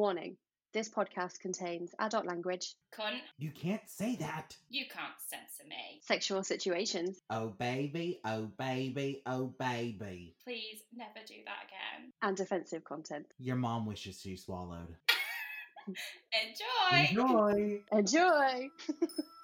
Warning this podcast contains adult language, Cunt, You can't say that. you can't censor me. sexual situations, Oh baby, oh baby, oh baby. Please never do that again. and offensive content. Your mom wishes she swallowed. Enjoy! Enjoy. Enjoy!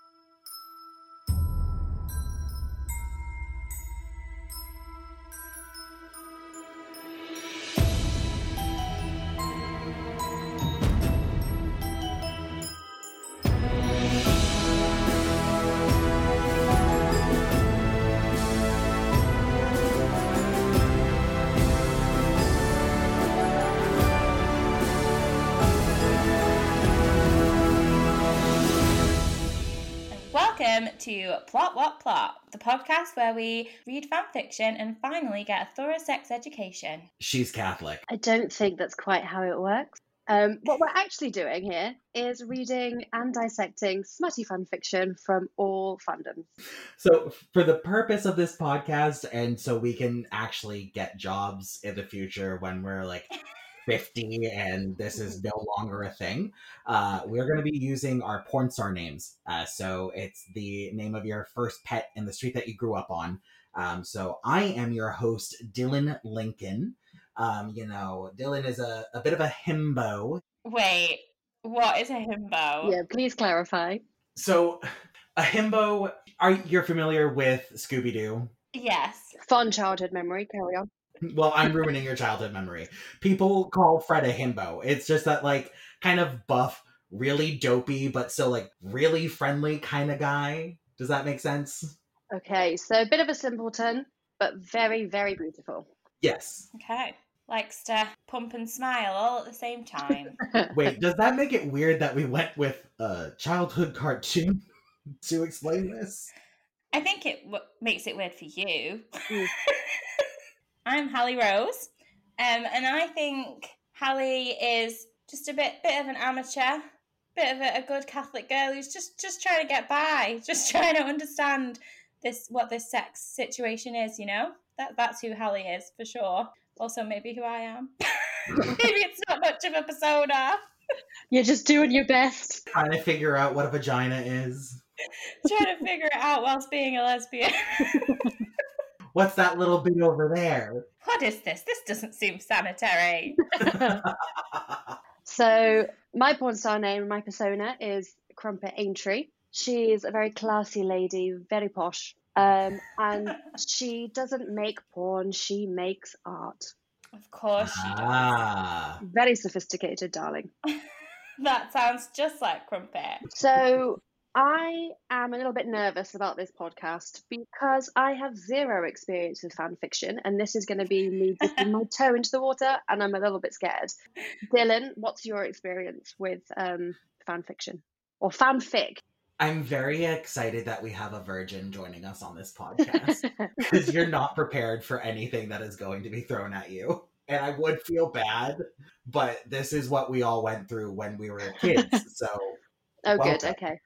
to Plot What Plot, the podcast where we read fan fiction and finally get a thorough sex education. She's Catholic. I don't think that's quite how it works. Um, what we're actually doing here is reading and dissecting smutty fan fiction from all fandoms. So, for the purpose of this podcast, and so we can actually get jobs in the future when we're like 50 and this is no longer a thing, uh, we're going to be using our porn star names. Uh, so, it's the name of your first pet in the street that you grew up on. Um, so, I am your host, Dylan Lincoln. Um, you know, Dylan is a, a bit of a himbo. Wait, what is a himbo? Yeah, please clarify. So, a himbo, are you're familiar with Scooby Doo? Yes. Fond childhood memory, carry on. Well, I'm ruining your childhood memory. People call Fred a himbo. It's just that like kind of buff, really dopey, but still like really friendly kind of guy. Does that make sense? Okay, so a bit of a simpleton, but very, very beautiful. Yes. Okay. Likes to pump and smile all at the same time. Wait, does that make it weird that we went with a childhood cartoon to explain this? I think it w- makes it weird for you. Mm. I'm Hallie Rose, um, and I think Hallie is just a bit bit of an amateur, bit of a, a good Catholic girl who's just just trying to get by, just trying to understand this what this sex situation is. You know that that's who Hallie is for sure. Also, maybe who I am. maybe it's not much of a persona. You're just doing your best. Trying to figure out what a vagina is. trying to figure it out whilst being a lesbian. What's that little bit over there? what is this? This doesn't seem sanitary. So, my porn star name, my persona is Crumpet Aintree. She's a very classy lady, very posh. Um, and she doesn't make porn, she makes art. Of course she does. ah. Very sophisticated, darling. That sounds just like Crumpet. So, I am a little bit nervous about this podcast because I have zero experience with fan fiction, and this is going to be me dipping my toe into the water, and I'm a little bit scared. Dylan, what's your experience with um, fan fiction or fanfic? I'm very excited that we have a virgin joining us on this podcast. because you're not prepared for anything that is going to be thrown at you. And I would feel bad, but this is what we all went through when we were kids. So, oh, good. Okay.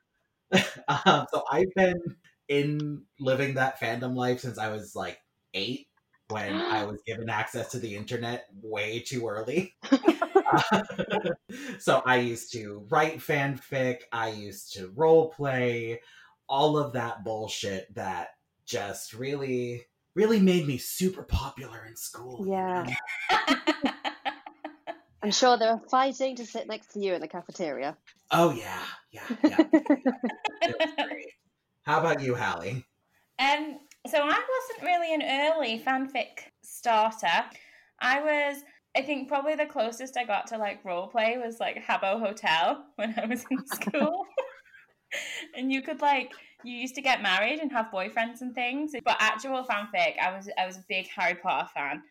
um, so I've been in living that fandom life since I was like eight, when I was given access to the internet way too early. so I used to write fanfic, I used to role play, all of that bullshit that just really, really made me super popular in school. Yeah. Know? I'm sure they were fighting to sit next to you in the cafeteria. Oh yeah, yeah, yeah. It was great. How about you, Hallie? um, so I wasn't really an early fanfic starter. I was, I think, probably the closest I got to like roleplay was like Habbo Hotel when I was in school. and you could like you used to get married and have boyfriends and things. But actual fanfic, I was I was a big Harry Potter fan.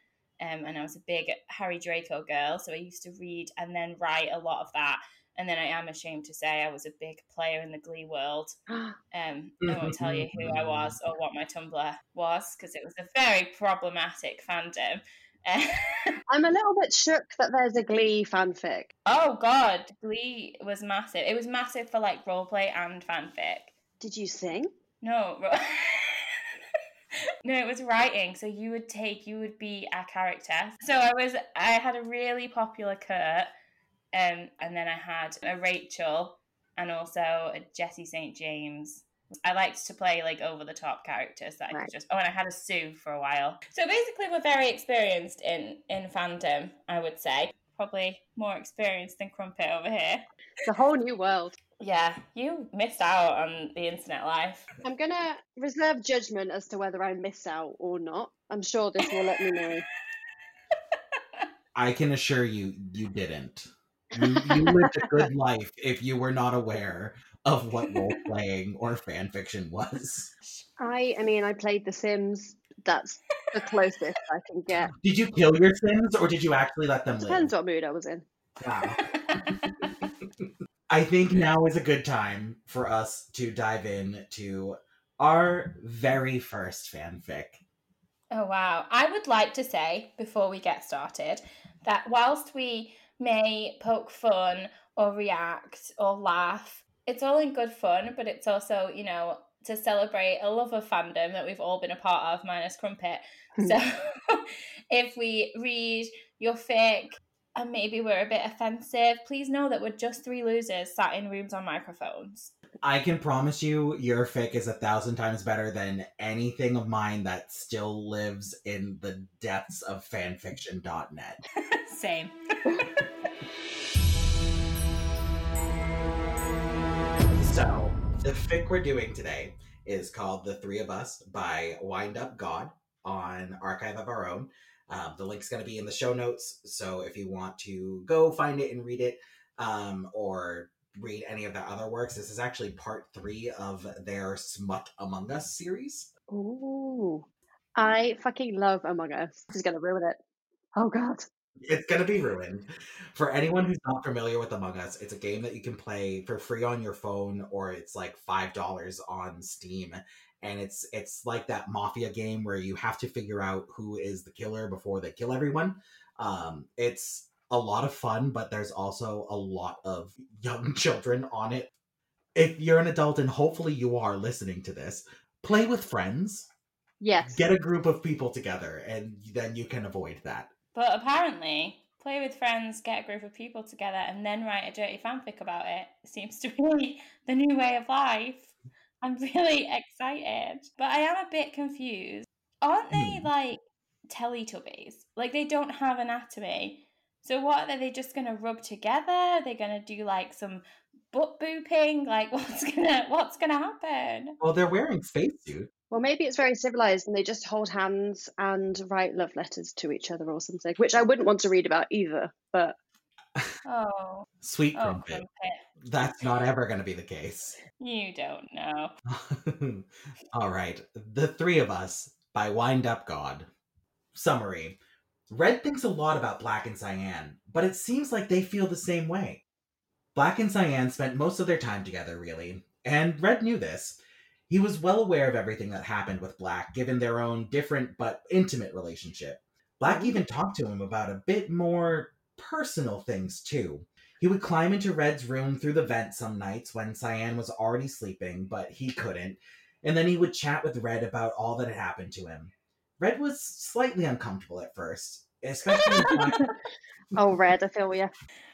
Um, and I was a big Harry Draco girl, so I used to read and then write a lot of that. And then I am ashamed to say I was a big player in the Glee world. Um, I won't tell you who I was or what my Tumblr was because it was a very problematic fandom. I'm a little bit shook that there's a Glee fanfic. oh God, Glee was massive. It was massive for like roleplay and fanfic. Did you sing? No, no, it was writing. So you would take, you would be a character. So I was, I had a really popular Kurt Um, and then I had a Rachel and also a Jesse St. James. I liked to play like over the top characters that I could just. Oh, and I had a Sue for a while. So basically, we're very experienced in in fandom. I would say probably more experienced than Crumpet over here. It's a whole new world. Yeah, you missed out on the internet life. I'm gonna reserve judgment as to whether I miss out or not. I'm sure this will let me know. I can assure you, you didn't. You, you lived a good life if you were not aware of what role playing or fan fiction was. I, I mean, I played The Sims. That's the closest I can get. Did you kill your Sims or did you actually let them live? Depends what mood I was in. Wow. I think now is a good time for us to dive in to our very first fanfic. Oh, wow. I would like to say, before we get started, that whilst we may poke fun or react or laugh, it's all in good fun, but it's also, you know, to celebrate a love of fandom that we've all been a part of, minus Crumpet. Hmm. So if we read your fic and maybe we're a bit offensive, please know that we're just three losers sat in rooms on microphones. I can promise you, your fic is a thousand times better than anything of mine that still lives in the depths of fanfiction.net. Same. So, the fic we're doing today is called The Three of Us by Wind Up God on Archive of Our Own. Um, the link's going to be in the show notes. So, if you want to go find it and read it, um, or read any of their other works, this is actually part three of their Smut Among Us series. Ooh. I fucking love Among Us. This is gonna ruin it. Oh god. It's going to be ruined. For anyone who's not familiar with Among Us, it's a game that you can play for free on your phone or it's like $5 on Steam. And it's it's like that mafia game where you have to figure out who is the killer before they kill everyone. Um, it's a lot of fun, but there's also a lot of young children on it. If you're an adult and hopefully you are listening to this, play with friends, Yes. get a group of people together, and then you can avoid that. But apparently, play with friends, get a group of people together, and then write a dirty fanfic about it seems to be the new way of life. I'm really excited. But I am a bit confused. Aren't they Hmm. like Teletubbies? Like they don't have anatomy. So what are they, they just gonna rub together? Are they gonna do like some butt booping? Like what's gonna what's gonna happen? Well, they're wearing spacesuits. Well, maybe it's very civilized and they just hold hands and write love letters to each other or something, which I wouldn't want to read about either. But Oh, Sweet oh, crumpet. crumpet. That's not ever going to be the case. You don't know. All right. The Three of Us by Wind Up God. Summary Red thinks a lot about Black and Cyan, but it seems like they feel the same way. Black and Cyan spent most of their time together, really, and Red knew this. He was well aware of everything that happened with Black, given their own different but intimate relationship. Black even mm. talked to him about a bit more personal things, too. He would climb into Red's room through the vent some nights when Cyan was already sleeping, but he couldn't, and then he would chat with Red about all that had happened to him. Red was slightly uncomfortable at first, especially when oh, Red, I feel you.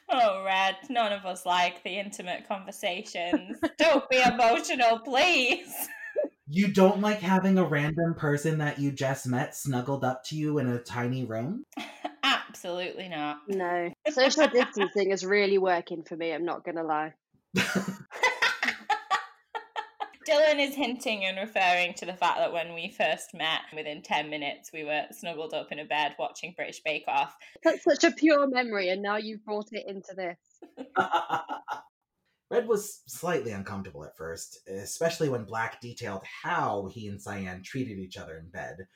Oh, Red, none of us like the intimate conversations. Don't be emotional, please. You don't like having a random person that you just met snuggled up to you in a tiny room? Absolutely not. No, social distancing is really working for me. I'm not gonna lie. Dylan is hinting and referring to the fact that when we first met, within 10 minutes, we were snuggled up in a bed watching British Bake Off. That's such a pure memory, and now you've brought it into this. Red was slightly uncomfortable at first, especially when Black detailed how he and Cyan treated each other in bed.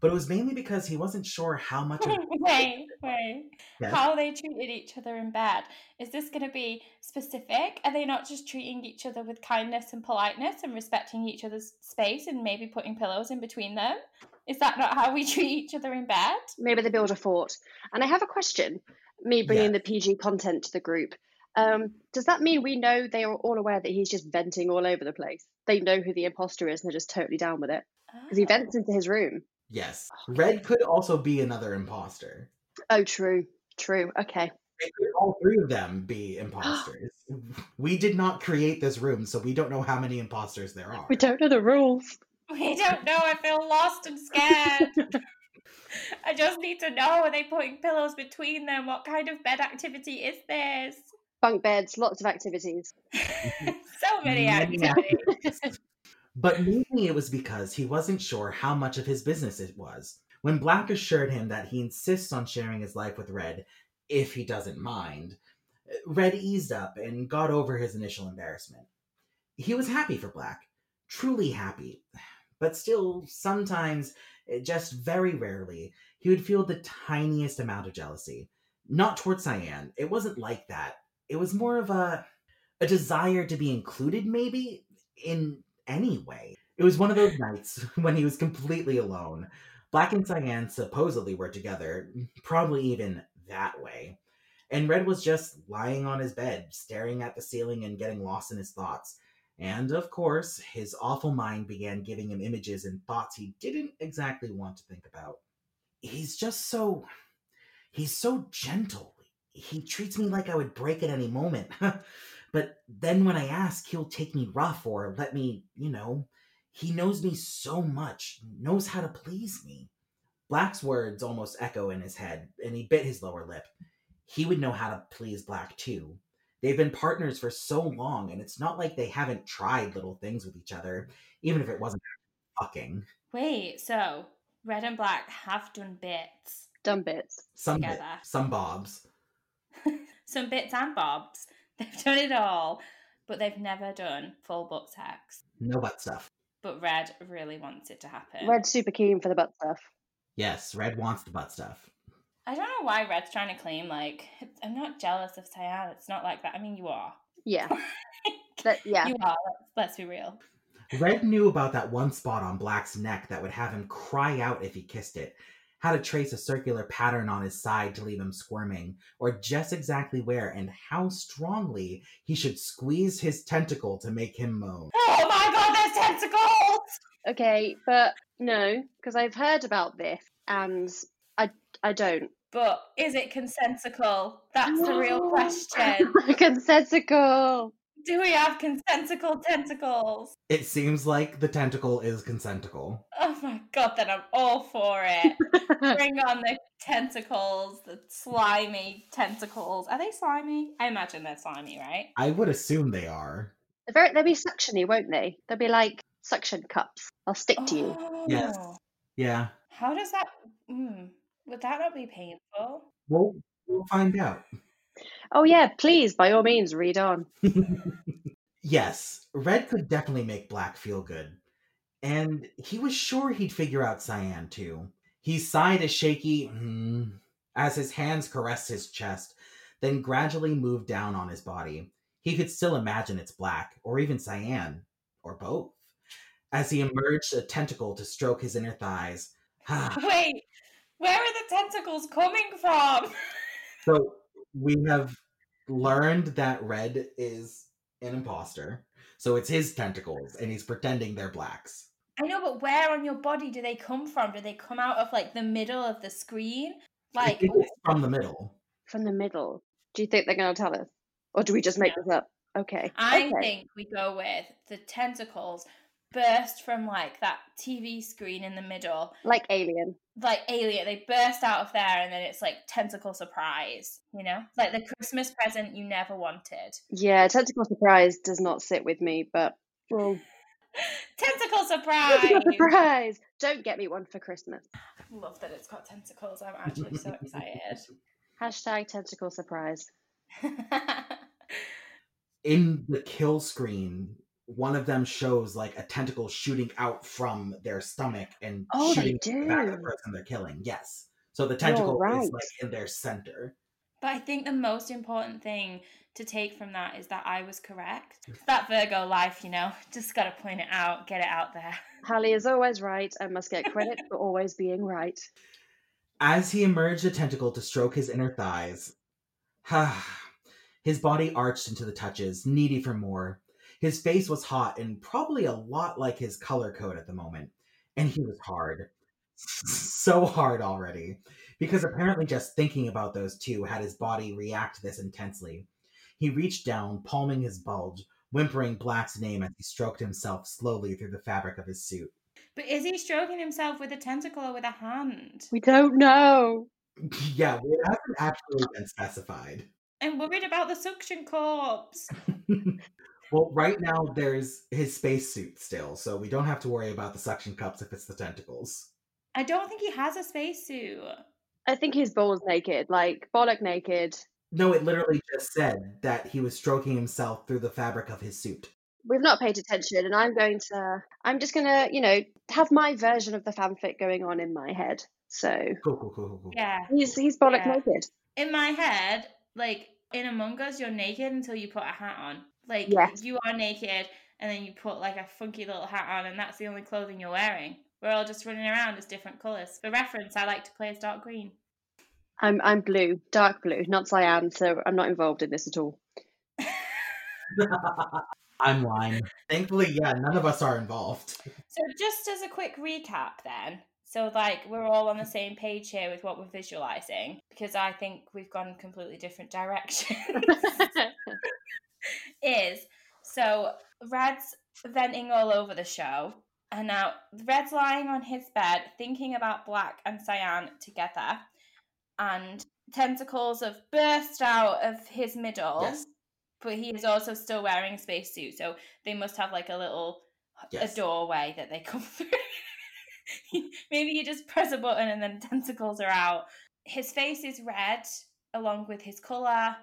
But it was mainly because he wasn't sure how much of wait, wait. Yes. How they treated each other in bed. Is this going to be specific? Are they not just treating each other with kindness and politeness and respecting each other's space and maybe putting pillows in between them? Is that not how we treat each other in bed? Maybe they build a fort. And I have a question. Me bringing the PG content to the group. Um, does that mean we know they are all aware that he's just venting all over the place? They know who the imposter is and they're just totally down with it because he Oh. vents into his room. Yes. Red could also be another imposter. Oh, true, true. Okay, They could all three of them be imposters. we did not create this room, so we don't know how many imposters there are. We don't know the rules. We don't know. I feel lost and scared. I just need to know are they putting pillows between them? What kind of bed activity is this? Bunk beds, lots of activities. so many Many activities. But maybe it was because he wasn't sure how much of his business it was. When Black assured him that he insists on sharing his life with Red, if he doesn't mind, Red eased up and got over his initial embarrassment. He was happy for Black, truly happy, but still, sometimes, eh, just very rarely, he would feel the tiniest amount of jealousy. Not towards Cyan, it wasn't like that. It was more of a a desire to be included, maybe, in any way. It was one of those nights when he was completely alone. Black and Cyan supposedly were together, probably even that way. And Red was just lying on his bed, staring at the ceiling and getting lost in his thoughts. And of course, his awful mind began giving him images and thoughts he didn't exactly want to think about. He's just so. He's so gentle. He treats me like I would break at any moment. but then when I ask, he'll take me rough or let me, you know. He knows me so much, knows how to please me. Black's words almost echo in his head, and he bit his lower lip. He would know how to please Black too. They've been partners for so long, and it's not like they haven't tried little things with each other, even if it wasn't fucking. Wait, so Red and Black have done bits, Dumb bits. Some bit- Together. some bobs. some bits and bobs. They've done it all, but they've never done full butt sex. No butt stuff. But Red really wants it to happen. Red's super keen for the butt stuff. Yes, Red wants the butt stuff. I don't know why Red's trying to claim like I'm not jealous of Cyan. It's not like that. I mean, you are. Yeah. That, yeah. You are. Let's, let's be real. Red knew about that one spot on Black's neck that would have him cry out if he kissed it, how to trace a circular pattern on his side to leave him squirming, or just exactly where and how strongly he should squeeze his tentacle to make him moan. Oh my god, there's tentacles! Okay, but no, because I've heard about this and I I don't. But is it consensical? That's the real question. Consensical. Do we have consensical tentacles? It seems like the tentacle is consentical. Oh my god, then I'm all for it. Bring on the tentacles, the slimy tentacles. Are they slimy? I imagine they're slimy, right? I would assume they are. They're very, they'll be suctiony, won't they? They'll be like suction cups. They'll stick to you. Yes. Oh. Yeah. How does that? Mm, would that not be painful? Well, we'll find out. Oh yeah, please, by all means, read on. Yes, Red could definitely make Black feel good. And he was sure he'd figure out Cyan too. He sighed a shaky hmm as his hands caressed his chest, then gradually moved down on his body. He could still imagine it's Black, or even Cyan, or both. As he emerged a tentacle to stroke his inner thighs. Wait, where are the tentacles coming from? so we have learned that Red is an imposter. So it's his tentacles, and he's pretending they're blacks. I know, but where on your body do they come from? Do they come out of like the middle of the screen? Like, it's from the middle. From the middle. Do you think they're going to tell us, or do we just make this up? Okay. I okay. think we go with the tentacles burst from like that TV screen in the middle, like Alien. like Alien. They burst out of there, and then it's like tentacle surprise. You know, like the Christmas present you never wanted. Yeah, tentacle surprise does not sit with me, but well, Tentacle surprise. tentacle surprise. Don't get me one for Christmas. Love that it's got tentacles. I'm actually so excited. Hashtag tentacle surprise. In the kill screen, one of them shows like a tentacle shooting out from their stomach and Oh, they shooting back at the person they're killing. Yes. So the tentacle right. is like in their center. But I think the most important thing to take from that is that I was correct. That Virgo life, you know, just got to point it out, get it out there. Hallie is always right and must get credit for always being right. As he emerged a tentacle to stroke his inner thighs, his body arched into the touches, needy for more. His face was hot and probably a lot like his color code at the moment, and he was hard. so hard already because apparently just thinking about those two had his body react this intensely. He reached down, palming his bulge, whimpering Black's name as he stroked himself slowly through the fabric of his suit. But is he stroking himself with a tentacle or with a hand? We don't know. yeah, it hasn't actually been specified. I'm worried about the suction corpse. well, right now there's his spacesuit still, so we don't have to worry about the suction cups if it's the tentacles. I don't think he has a spacesuit. I think he's balls naked, like bollock naked. No, it literally just said that he was stroking himself through the fabric of his suit. We've not paid attention, and I'm going to. I'm just going to, you know, have my version of the fanfic going on in my head. So Cool, cool, cool, cool, cool. Yeah. he's he's bollock Yeah. naked. In my head, like in Among Us, you're naked until you put a hat on. Like Yes. you are naked and then you put like a funky little hat on and that's the only clothing you're wearing. We're all just running around as different colours. For reference, I like to play as dark green. I'm I'm blue, dark blue, not cyan, so I'm not involved in this at all. I'm lying. Thankfully, yeah, none of us are involved. So just as a quick recap then, so like we're all on the same page here with what we're visualizing because I think we've gone completely different directions. is so Red's venting all over the show, and now Red's lying on his bed thinking about Black and Cyan together, and tentacles have burst out of his middle, Yes. but he is also still wearing a spacesuit, so they must have like a little Yes. a doorway that they come through. Maybe you just press a button and then tentacles are out. His face is red along with his colour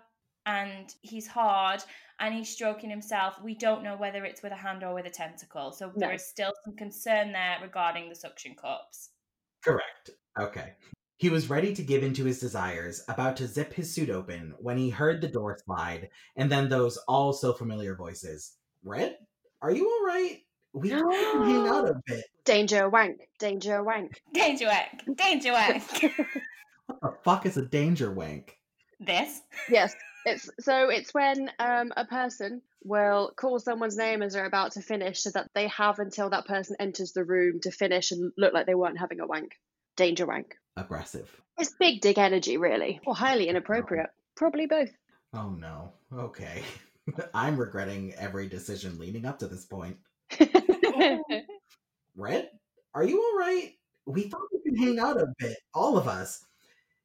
and he's hard and he's stroking himself. We don't know whether it's with a hand or with a tentacle. So No. there is still some concern there regarding the suction cups. Correct. Okay. He was ready to give in to his desires, about to zip his suit open, when he heard the door slide, and then those all so familiar voices. Red, are you all right? We can hang out a bit. danger wank, danger wank. Danger wank! Danger wank! What the fuck is a danger wank? this. Yes, it's so it's when um a person will call someone's name as they're about to finish, so that they have until that person enters the room to finish and look like they weren't having a wank. Danger wank. Aggressive. It's big dick energy, really, or highly inappropriate. Probably both. Oh no. Okay. I'm regretting every decision leading up to this point. Red, are you all right? We thought we could hang out a bit, all of us.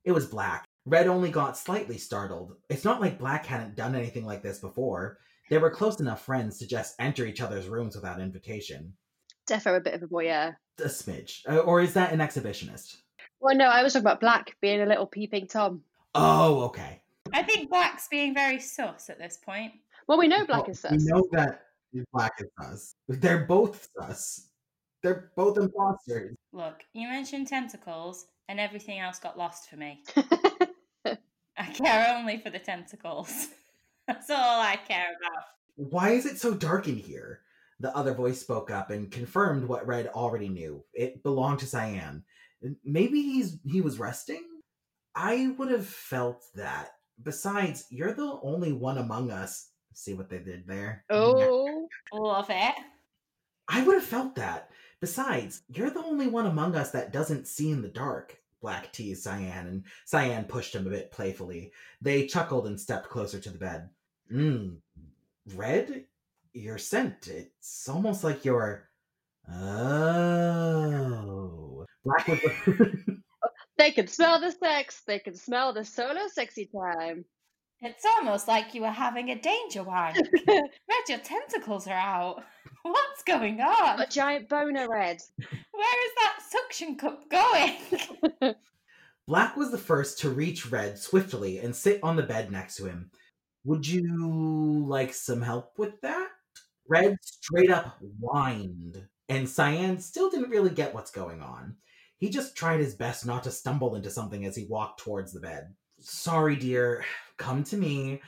It was Black. Red only got slightly startled. It's not like Black hadn't done anything like this before. They were close enough friends to just enter each other's rooms without invitation. Defo a bit of a voyeur. A smidge. Uh, or is that an exhibitionist? Well, no, I was talking about Black being a little peeping Tom. Oh, okay. I think Black's being very sus at this point. Well, we know Black Well, is sus. We know that Black is sus. They're both sus. They're both imposters. Look, you mentioned tentacles, and everything else got lost for me. I care only for the tentacles. That's all I care about. Why is it so dark in here? The other voice spoke up and confirmed what Red already knew. It belonged to Cyan. Maybe he's he was resting? I would have felt that. Besides, you're the only one among us. See what they did there? oh, Love it. I would have felt that. Besides, you're the only one among us that doesn't see in the dark. Black teased Cyan, and Cyan pushed him a bit playfully. They chuckled and stepped closer to the bed. Mmm, Red? Your scent. It's almost like you're. Oh. Black was the. they can smell the sex. They can smell the solo sexy time. It's almost like you were having a danger wank. Red, your tentacles are out. What's going on? A giant boner red. Where is that suction cup going? Black was the first to reach Red swiftly and sit on the bed next to him. Would you like some help with that? Red straight up whined, and Cyan still didn't really get what's going on. He just tried his best not to stumble into something as he walked towards the bed. Sorry, dear. Come to me.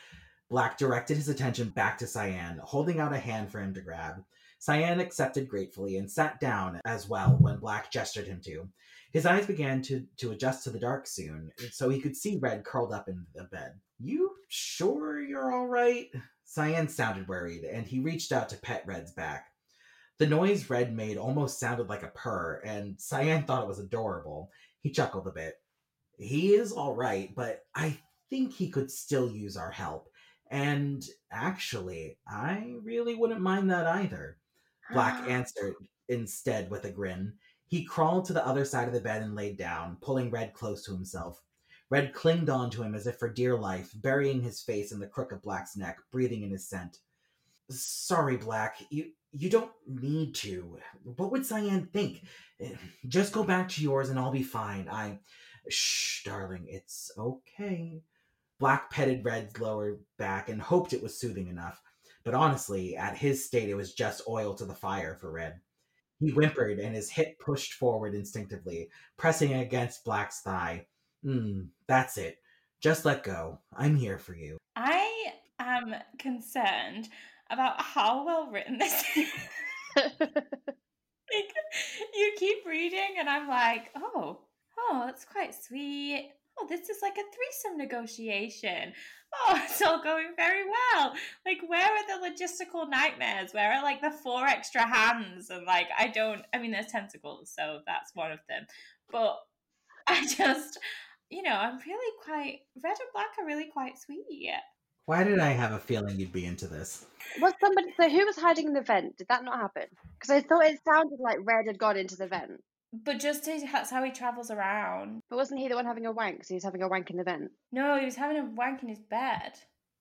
Black directed his attention back to Cyan, holding out a hand for him to grab. Cyan accepted gratefully and sat down as well when Black gestured him to. His eyes began to, to adjust to the dark soon, so he could see Red curled up in the bed. You sure you're all right? Cyan sounded worried, and he reached out to pet Red's back. The noise Red made almost sounded like a purr, and Cyan thought it was adorable. He chuckled a bit. He is all right, but I think he could still use our help. And actually, I really wouldn't mind that either. Black answered instead with a grin. He crawled to the other side of the bed and laid down, pulling Red close to himself. Red clinged on to him as if for dear life, burying his face in the crook of Black's neck, breathing in his scent. Sorry, Black. You you don't need to. What would Cyan think? Just go back to yours and I'll be fine. I Shh, darling, it's okay. Black petted Red's lower back and hoped it was soothing enough. But honestly, at his state, it was just oil to the fire for Red. He whimpered and his hip pushed forward instinctively, pressing against Black's thigh. Hmm, that's it. Just let go. I'm here for you. I am concerned about how well written this is. like, you keep reading, and I'm like, oh, oh, that's quite sweet. Oh, this is like a threesome negotiation. Oh, it's all going very well. Like, where are the logistical nightmares? Where are like the four extra hands? And like, I don't, I mean, there's tentacles, so that's one of them. But I just, you know, I'm really quite, red and black are really quite sweet. Why did I have a feeling you'd be into this? Was somebody so who was hiding in the vent? Did that not happen? Because I thought it sounded like Red had gone into the vent. But just to, that's how he travels around. But wasn't he the one having a wank? So he was having a wank in the vent. No, he was having a wank in his bed.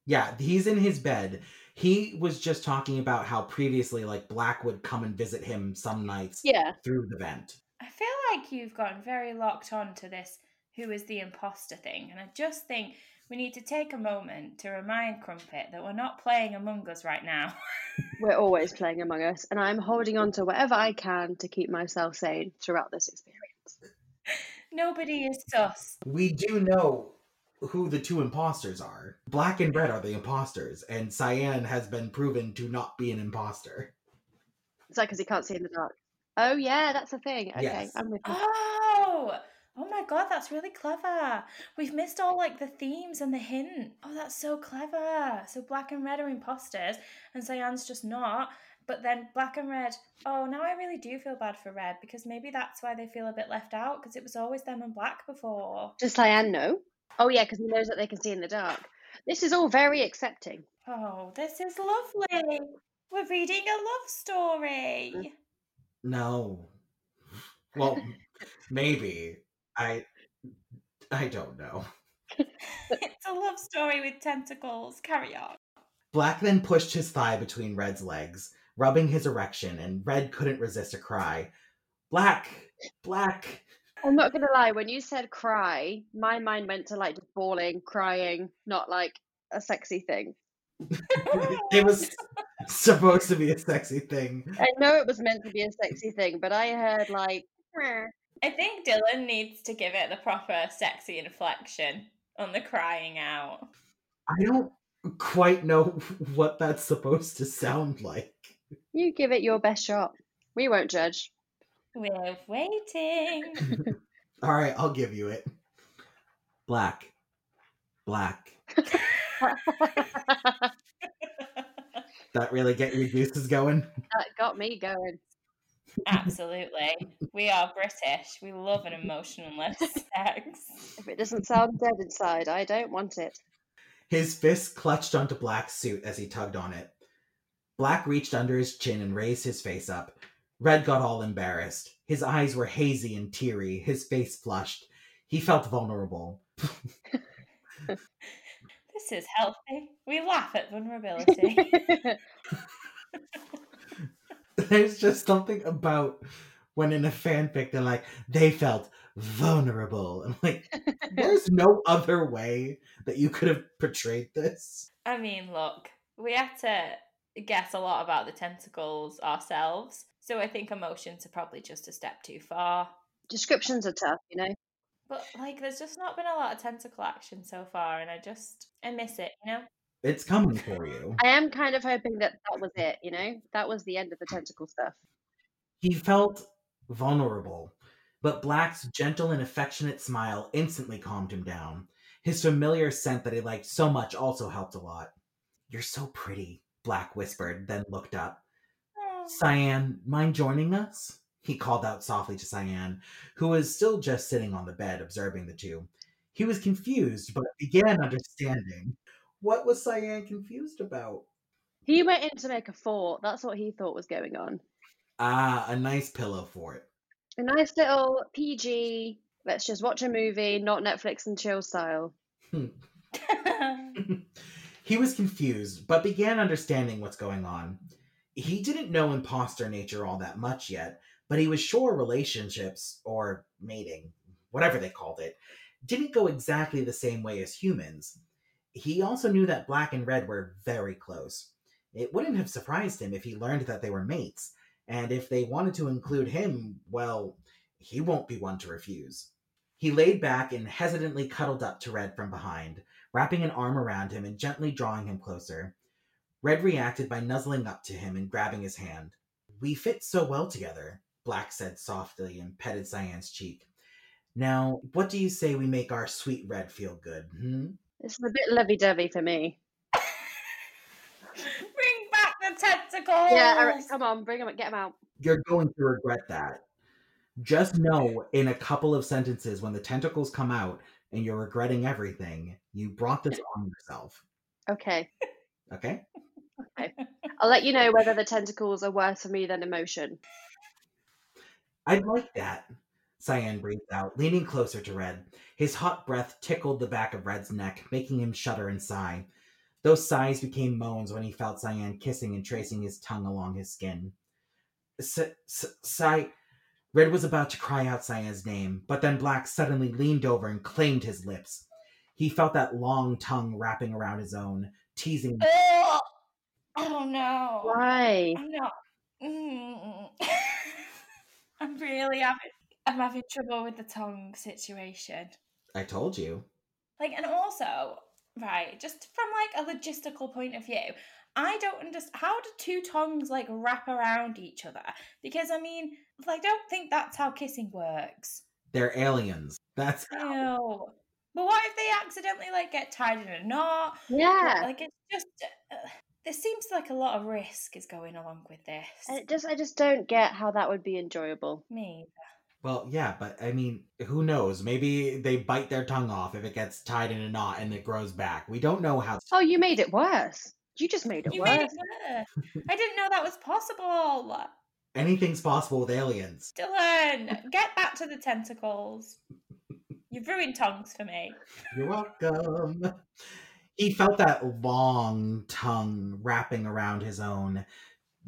Yeah, he's in his bed. He was just talking about how previously, like, Black would come and visit him some nights Yeah. through the vent. I feel like you've gotten very locked on to this who is the imposter thing. And I just think we need to take a moment to remind Crumpet that we're not playing Among Us right now. We're always playing Among Us, and I'm holding on to whatever I can to keep myself sane throughout this experience. Nobody is sus. We do know who the two imposters are. Black and Red are the imposters, and Cyan has been proven to not be an imposter. It's like because he can't see in the dark. Oh yeah, that's a thing. Okay, Yes. I'm with you. Oh! Oh my god, that's really clever. We've missed all like the themes and the hint. Oh, that's so clever. So black and red are imposters and Cyan's just not. But then black and red, oh, now I really do feel bad for red because maybe that's why they feel a bit left out because it was always them and black before. Does Cyan know? Oh yeah, because he knows that they can see in the dark. This is all very accepting. Oh, this is lovely. We're reading a love story. No. Well, maybe. I I don't know. it's a love story with tentacles. Carry on. Black then pushed his thigh between Red's legs, rubbing his erection, and Red couldn't resist a cry. Black! Black! I'm not gonna lie, when you said cry, my mind went to like just bawling, crying, not like a sexy thing. it was supposed to be a sexy thing. I know it was meant to be a sexy thing, but I heard like "Meh." I think Dylan needs to give it the proper sexy inflection on the crying out. I don't quite know what that's supposed to sound like. you give it your best shot. We won't judge. We're waiting. All right, I'll give you it. Black. Black. That really get your juices going? that got me going. Absolutely. We are British. We love an emotionless sex. If it doesn't sound dead inside, I don't want it. His fist clutched onto Black's suit as he tugged on it. Black reached under his chin and raised his face up. Red got all embarrassed. His eyes were hazy and teary, his face flushed. He felt vulnerable. This is healthy. We laugh at vulnerability. There's just something about when in a fanfic they're like, they felt vulnerable. I'm like, there's no other way that you could have portrayed this. I mean, look, we had to guess a lot about the tentacles ourselves. So I think emotions are probably just a step too far. Descriptions are tough, you know. But like, there's just not been a lot of tentacle action so far, and I just I miss it. You know. It's coming for you. I am kind of hoping that that was it, you know? That was the end of the tentacle stuff. He felt vulnerable, but Black's gentle and affectionate smile instantly calmed him down. His familiar scent that he liked so much also helped a lot. You're so pretty, Black whispered, then looked up. Mm. Cyan, mind joining us? He called out softly to Cyan, who was still just sitting on the bed observing the two. He was confused, but began understanding. What was Cyan confused about? He went in to make a fort. That's what he thought was going on. Ah, a nice pillow fort. A nice little PG. Let's just watch a movie, not Netflix and chill style. he was confused, but began understanding what's going on. He didn't know imposter nature all that much yet, but he was sure relationships, or mating, whatever they called it, didn't go exactly the same way as humans. He also knew that Black and Red were very close. It wouldn't have surprised him if he learned that they were mates, and if they wanted to include him, well, he won't be one to refuse. He laid back and hesitantly cuddled up to Red from behind, wrapping an arm around him and gently drawing him closer. Red reacted by nuzzling up to him and grabbing his hand. We fit so well together, Black said softly and petted Cyan's cheek. Now, what do you say we make our sweet Red feel good, hmm? It's a bit lovey dovey for me. Bring back the tentacles. Yeah, Eric, come on, bring them, get them out. You're going to regret that. Just know in a couple of sentences when the tentacles come out and you're regretting everything, you brought this on yourself. Okay. Okay? Okay. I'll let you know whether the tentacles are worse for me than emotion. I'd like that. Cyan breathed out, leaning closer to Red. His hot breath tickled the back of Red's neck, making him shudder and sigh. Those sighs became moans when he felt Cyan kissing and tracing his tongue along his skin. Sigh. Red was about to cry out Cyan's name, but then Black suddenly leaned over and claimed his lips. He felt that long tongue wrapping around his own, teasing. Oh, oh no. Why? I'm not. Mm. mm, mm, mm. I'm really having. I'm having trouble with the tongue situation. I told you. Like, and also, right, just from like a logistical point of view, I don't understand how do two tongues like wrap around each other? Because I mean, I don't think that's how kissing works. They're aliens. That's Ew. But what if they accidentally like get tied in a knot? Yeah. Like it's just uh, there seems like a lot of risk is going along with this. I just I just don't get how that would be enjoyable. Me. Well, yeah, but I mean, who knows? Maybe they bite their tongue off if it gets tied in a knot and it grows back. We don't know how. Oh, you made it worse. You just made it You worse. made it worse. I didn't know that was possible. Anything's possible with aliens. Dylan, get back to the tentacles. You've ruined tongues for me. You're welcome. He felt that long tongue wrapping around his own,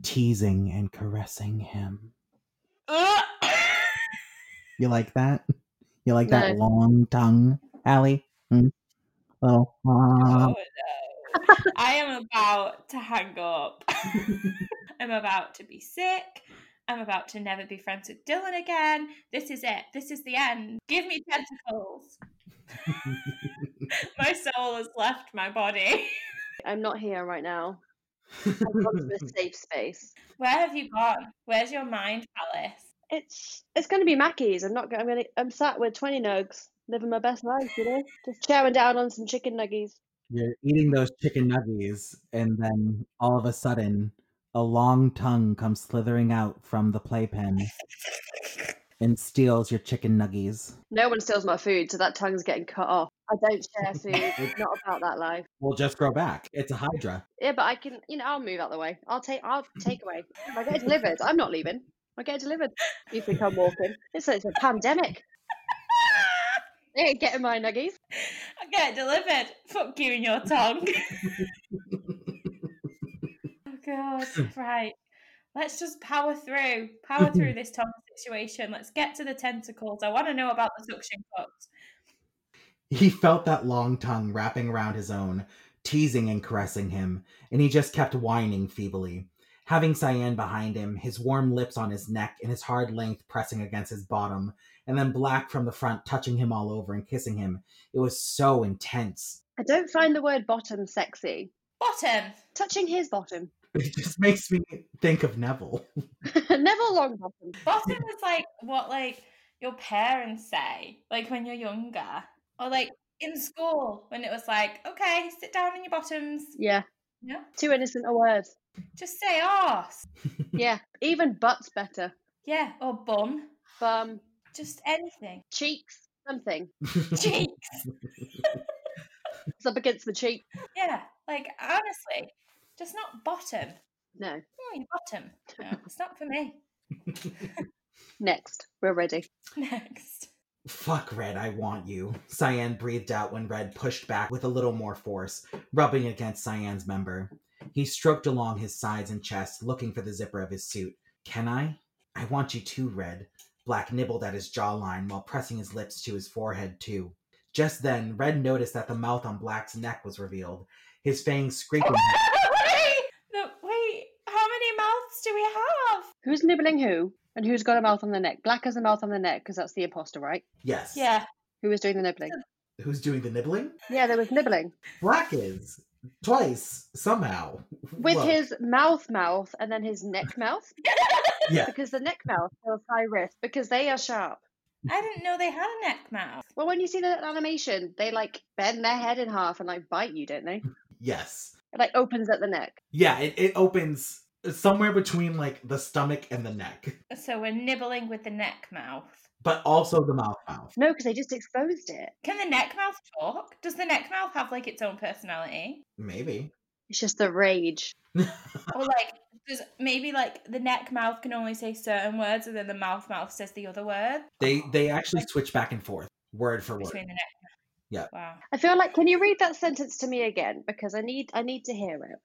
teasing and caressing him. Uh, You like that? You like that No. long tongue, Allie? Hmm? Little. Oh no. I am about to hang up. I'm about to be sick. I'm about to never be friends with Dylan again. This is it. This is the end. Give me tentacles. my soul has left my body. I'm not here right now. I've gone to a safe space. Where have you gone? Where's your mind palace? It's it's going to be Maccies. I'm not going. I'm going. to I'm sat with twenty nugs, living my best life. You know, just chowing down on some chicken nuggies. You're eating those chicken nuggies, and then all of a sudden, a long tongue comes slithering out from the playpen and steals your chicken nuggies. No one steals my food, so that tongue's getting cut off. I don't share food. It's not about that life. We'll just grow back. It's a hydra. Yeah, but I can. You know, I'll move out the way. I'll take. I'll take away. If I get delivered, I'm not leaving. I get it delivered. You think I'm walking? It's a, it's a pandemic. They ain't getting my nuggies. I get it delivered. Fuck you and your tongue. oh god. Right. Let's just power through. Power through this tongue situation. Let's get to the tentacles. I want to know about the suction cups. He felt that long tongue wrapping around his own, teasing and caressing him, and he just kept whining feebly. Having Cyan behind him, his warm lips on his neck and his hard length pressing against his bottom, and then Black from the front touching him all over and kissing him. It was so intense. I don't find the word bottom sexy. Bottom. Touching his bottom. It just makes me think of Neville. Neville Longbottom. Bottom is like what like your parents say, like when you're younger. Or like in school when it was like, okay, sit down in your bottoms. Yeah. Yeah. Too innocent a word. Just say arse. Yeah, even butt's better. Yeah, or bum. Bum, Just anything. cheeks, something. Cheeks. It's up against the cheek. Yeah, like honestly, just not bottom. No. Oh, your bottom. No, it's not for me. Next, we're ready. Next. Fuck, Red, I want you. Cyan breathed out when Red pushed back with a little more force, rubbing against Cyan's member. He stroked along his sides and chest, looking for the zipper of his suit. Can I? I want you to, Red. Black nibbled at his jawline while pressing his lips to his forehead, too. Just then, Red noticed that the mouth on Black's neck was revealed, his fangs scraping. wait, no, wait. How many mouths do we have? Who's nibbling who? And who's got a mouth on the neck? Black has a mouth on the neck because that's the imposter, right? yes. Yeah. Who is doing the nibbling? Who's doing the nibbling? Yeah, there was nibbling. Black is. Twice, somehow. With Look, his mouth mouth and then his neck mouth. Yeah. Because the neck mouth feels high risk because they are sharp. I didn't know they had a neck mouth. Well, when you see the animation, they like bend their head in half and like bite you, don't they? Yes. It like opens at the neck. Yeah, it, it opens somewhere between like the stomach and the neck, So we're nibbling with the neck mouth. But also the mouth mouth. No, because they just exposed it. Can the neck mouth talk? Does the neck mouth have like its own personality? Maybe. It's just the rage. Or like does maybe like the neck mouth can only say certain words and then the mouth mouth says the other word They they actually switch back and forth, word for word. between the neck. Yeah. Wow. I feel like can you read that sentence to me again? Because I need I need to hear it.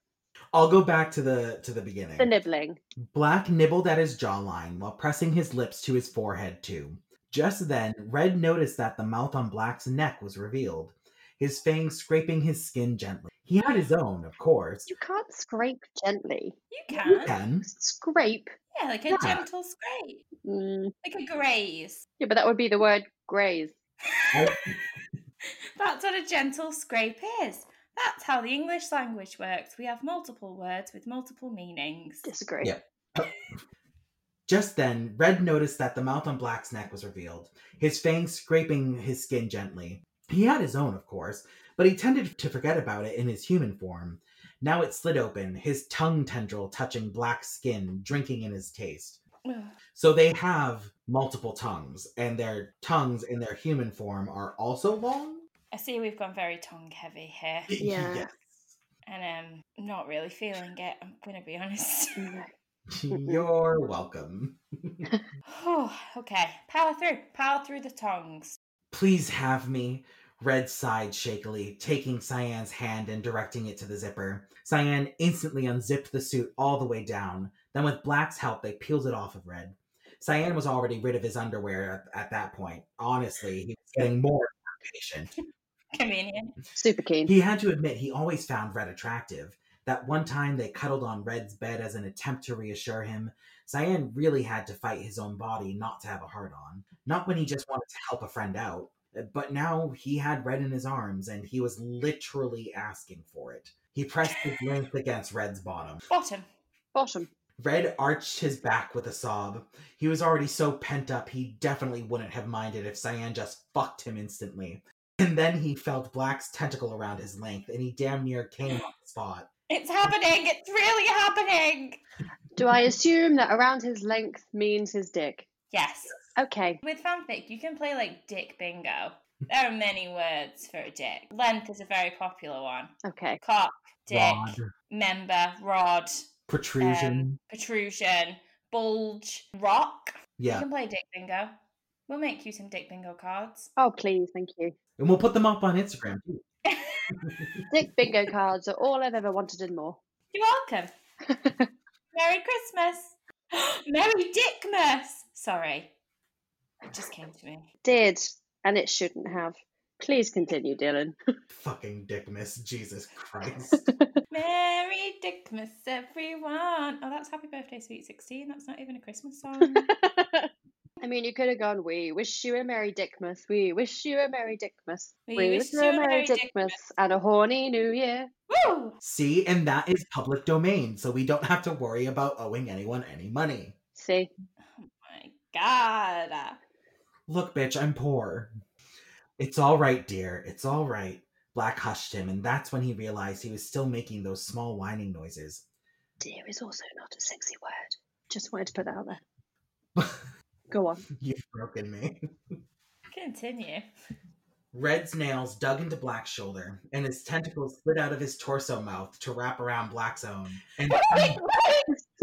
I'll go back to the to the beginning. The nibbling. Black nibbled at his jawline while pressing his lips to his forehead too. Just then, Red noticed that the mouth on Black's neck was revealed, his fangs scraping his skin gently. He had his own, of course. You can't scrape gently. You You can. can. Scrape. Yeah, like a Yeah. gentle scrape. Mm. Like a graze. Yeah, but that would be the word graze. That's what a gentle scrape is. That's how the English language works. We have multiple words with multiple meanings. Disagree. Yeah. Just then, Red noticed that the mouth on Black's neck was revealed, his fangs scraping his skin gently. He had his own, of course, but he tended to forget about it in his human form. Now it slid open, his tongue tendril touching Black's skin, drinking in his taste. So they have multiple tongues, and their tongues in their human form are also long? I see we've gone very tongue heavy here. Yeah. Yes. And um not really feeling it, I'm gonna be honest. No. You're welcome. oh, okay. Power through. Power through the tongues. Please have me. Red sighed shakily, taking Cyan's hand and directing it to the zipper. Cyan instantly unzipped the suit all the way down. Then, with Black's help, they peeled it off of Red. Cyan was already rid of his underwear at, at that point. Honestly, he was getting more impatient. Convenient. Super keen. He had to admit he always found Red attractive. That one time they cuddled on Red's bed as an attempt to reassure him, Cyan really had to fight his own body not to have a heart on. Not when he just wanted to help a friend out, uh, but now he had Red in his arms and he was literally asking for it. He pressed his length against Red's bottom. Bottom. Bottom. Red arched his back with a sob. He was already so pent up he definitely wouldn't have minded if Cyan just fucked him instantly. And then he felt Black's tentacle around his length and he damn near came on the spot. It's happening. It's really happening. Do I assume that around his length means his dick? Yes. Okay. With fanfic, you can play like dick bingo. There are many words for a dick. Length is a very popular one. Okay. Cock, dick, Rod, member, rod, protrusion. um, protrusion, bulge, rock. Yeah. You can play dick bingo. We'll make you some dick bingo cards. Oh, please. Thank you. And we'll put them up on Instagram too. Dick bingo cards are all I've ever wanted and more. You're welcome. Merry Christmas. Merry Dickmas. Sorry. It just came to me. Did, and it shouldn't have. Please continue, Dylan. Fucking dick miss. Jesus Christ. Merry Dickmas, everyone. Oh, that's Happy Birthday, Sweet 16. That's not even a Christmas song. I mean, you could have gone, We wish you a Merry Dickmas. We wish you a Merry Dickmas. We wish you a Merry Dickmas and a horny new year. Woo! See, and that is public domain, so we don't have to worry about owing anyone any money. See? Oh my God. Look, bitch, I'm poor. It's all right, dear. It's all right. Black hushed him, and that's when he realized he was still making those small whining noises. Dear is also not a sexy word. Just wanted to put that out there. Go on. You've broken me. Continue. Red's nails dug into Black's shoulder, and his tentacles slid out of his torso mouth to wrap around Black's own. And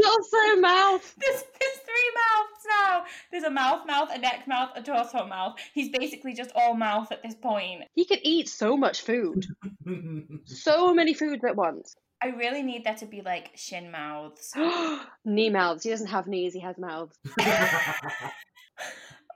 Torso mouth. There's, there's three mouths now. There's a mouth mouth, a neck mouth, a torso mouth. He's basically just all mouth at this point. He could eat so much food. So many foods at once. I really need there to be like shin mouths. Knee mouths. He doesn't have knees, he has mouths.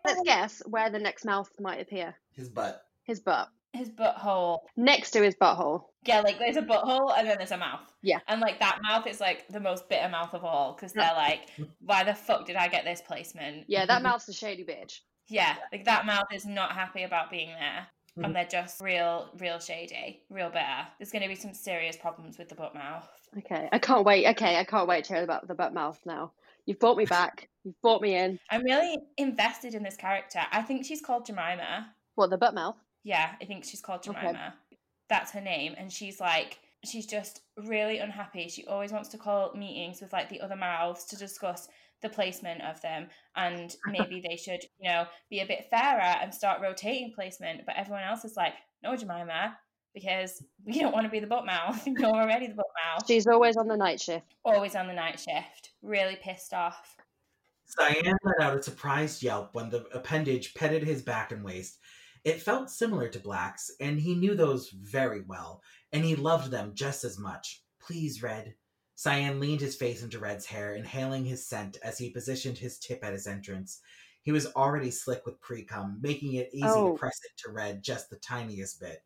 Let's guess where the next mouth might appear. his butt. His butt. His butthole. Next to his butthole. Yeah, like there's a butthole and then there's a mouth. Yeah. And like that mouth is like the most bitter mouth of all because they're like, why the fuck did I get this placement? Yeah, that mouth's a shady bitch. Yeah, like that mouth is not happy about being there. And mm-hmm. they're just real, real shady, real bitter. There's going to be some serious problems with the butt mouth. Okay, I can't wait. Okay, I can't wait to hear about the butt mouth now. You've brought me back. You've brought me in. I'm really invested in this character. I think she's called Jemima. What, the butt mouth? Yeah, I think she's called Okay. Jemima. That's her name. And she's like, she's just really unhappy. She always wants to call meetings with like the other mouths to discuss the placement of them. And maybe they should, you know, be a bit fairer and start rotating placement. But everyone else is like, no, Jemima, because we don't want to be the butt mouth. You're already the butt mouth. She's always on the night shift. Always on the night shift. Really pissed off. Cyan let out a surprised yelp when the appendage petted his back and waist. It felt similar to Black's, and he knew those very well, and he loved them just as much. Please, Red. Cyan leaned his face into Red's hair, inhaling his scent as he positioned his tip at his entrance. He was already slick with pre cum, making it easy Oh. to press it to Red just the tiniest bit.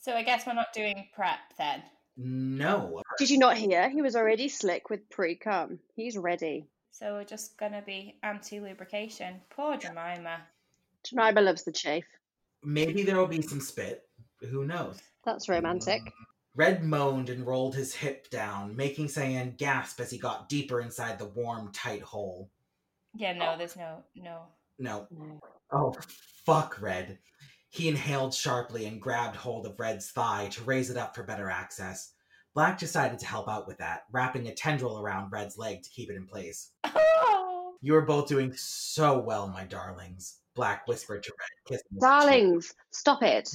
So I guess we're not doing prep then. No. Did you not hear? He was already slick with pre cum. He's ready. So we're just gonna be anti lubrication. Poor Jemima. Jemima loves the chafe. Maybe there will be some spit. Who knows? That's romantic. Red moaned and rolled his hip down, making Cyan gasp as he got deeper inside the warm, tight hole. Yeah, no, oh. there's no no. No. No. Oh, fuck, Red. He inhaled sharply and grabbed hold of Red's thigh to raise it up for better access. Black decided to help out with that, wrapping a tendril around Red's leg to keep it in place. Oh, You are both doing so well, my darlings, Black whispered to Red, kissing his. Darlings, stop it.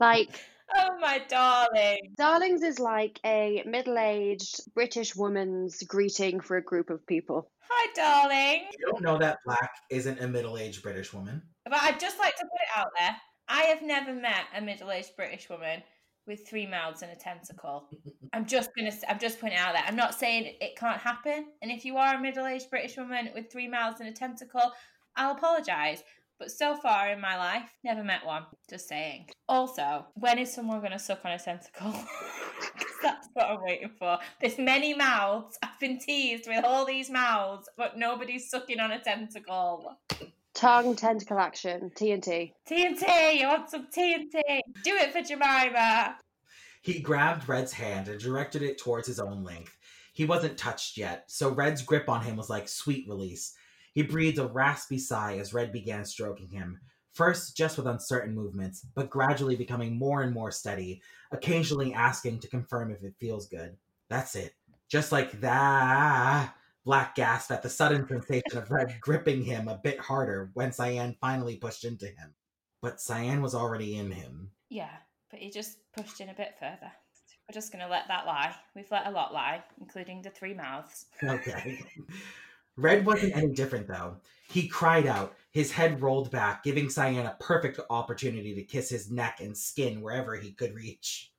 Like, oh my darling. darlings is like a middle aged British woman's greeting for a group of people. Hi, darling. You don't know that Black isn't a middle aged British woman? But I'd just like to put it out there. I have never met a middle-aged British woman with three mouths and a tentacle. I'm just gonna I'm just pointing out there. I'm not saying it, it can't happen. And if you are a middle-aged British woman with three mouths and a tentacle, I'll apologise. But so far in my life, never met one. Just saying. Also, when is someone gonna suck on a tentacle? that's what I'm waiting for. There's many mouths. I've been teased with all these mouths, but nobody's sucking on a tentacle. Tongue tentacle action, TNT. TNT, you want some TNT? Do it for Jemima. He grabbed Red's hand and directed it towards his own length. He wasn't touched yet, so Red's grip on him was like sweet release. He breathed a raspy sigh as Red began stroking him, first just with uncertain movements, but gradually becoming more and more steady, occasionally asking to confirm if it feels good. That's it. Just like that. Black gasped at the sudden sensation of Red gripping him a bit harder when Cyan finally pushed into him. But Cyan was already in him. Yeah, but he just pushed in a bit further. We're just going to let that lie. We've let a lot lie, including the three mouths. Okay. Red wasn't any different though. He cried out, his head rolled back, giving Cyan a perfect opportunity to kiss his neck and skin wherever he could reach.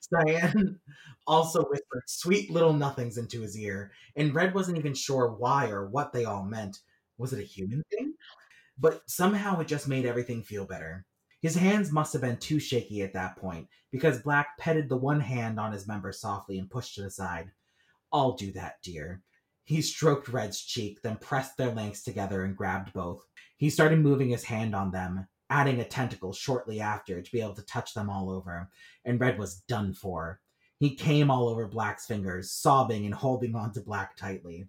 Cyan also whispered sweet little nothings into his ear, and Red wasn't even sure why or what they all meant. Was it a human thing? But somehow it just made everything feel better. His hands must have been too shaky at that point, because Black petted the one hand on his member softly and pushed it aside. I'll do that, dear. He stroked Red's cheek, then pressed their lengths together and grabbed both. He started moving his hand on them, adding a tentacle shortly after to be able to touch them all over, and Red was done for. He came all over Black's fingers, sobbing and holding on to Black tightly.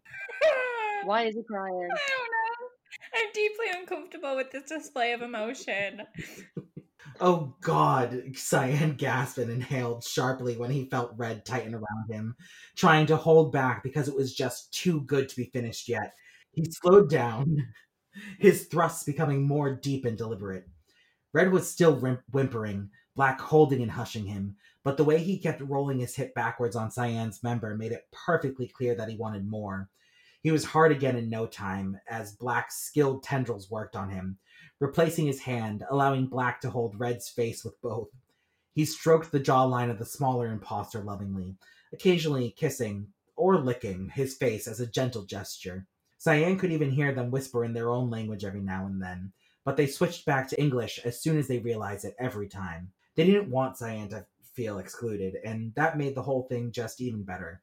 Why is he crying? I don't know. I'm deeply uncomfortable with this display of emotion. Oh God, Cyan gasped and inhaled sharply when he felt Red tighten around him, trying to hold back because it was just too good to be finished yet. He slowed down, his thrusts becoming more deep and deliberate. Red was still whimpering, Black holding and hushing him, but the way he kept rolling his hip backwards on Cyan's member made it perfectly clear that he wanted more. He was hard again in no time, as Black's skilled tendrils worked on him, replacing his hand, allowing Black to hold Red's face with both. He stroked the jawline of the smaller impostor lovingly, occasionally kissing or licking his face as a gentle gesture. Cyan could even hear them whisper in their own language every now and then, but they switched back to English as soon as they realized it every time. They didn't want Cyan to feel excluded, and that made the whole thing just even better.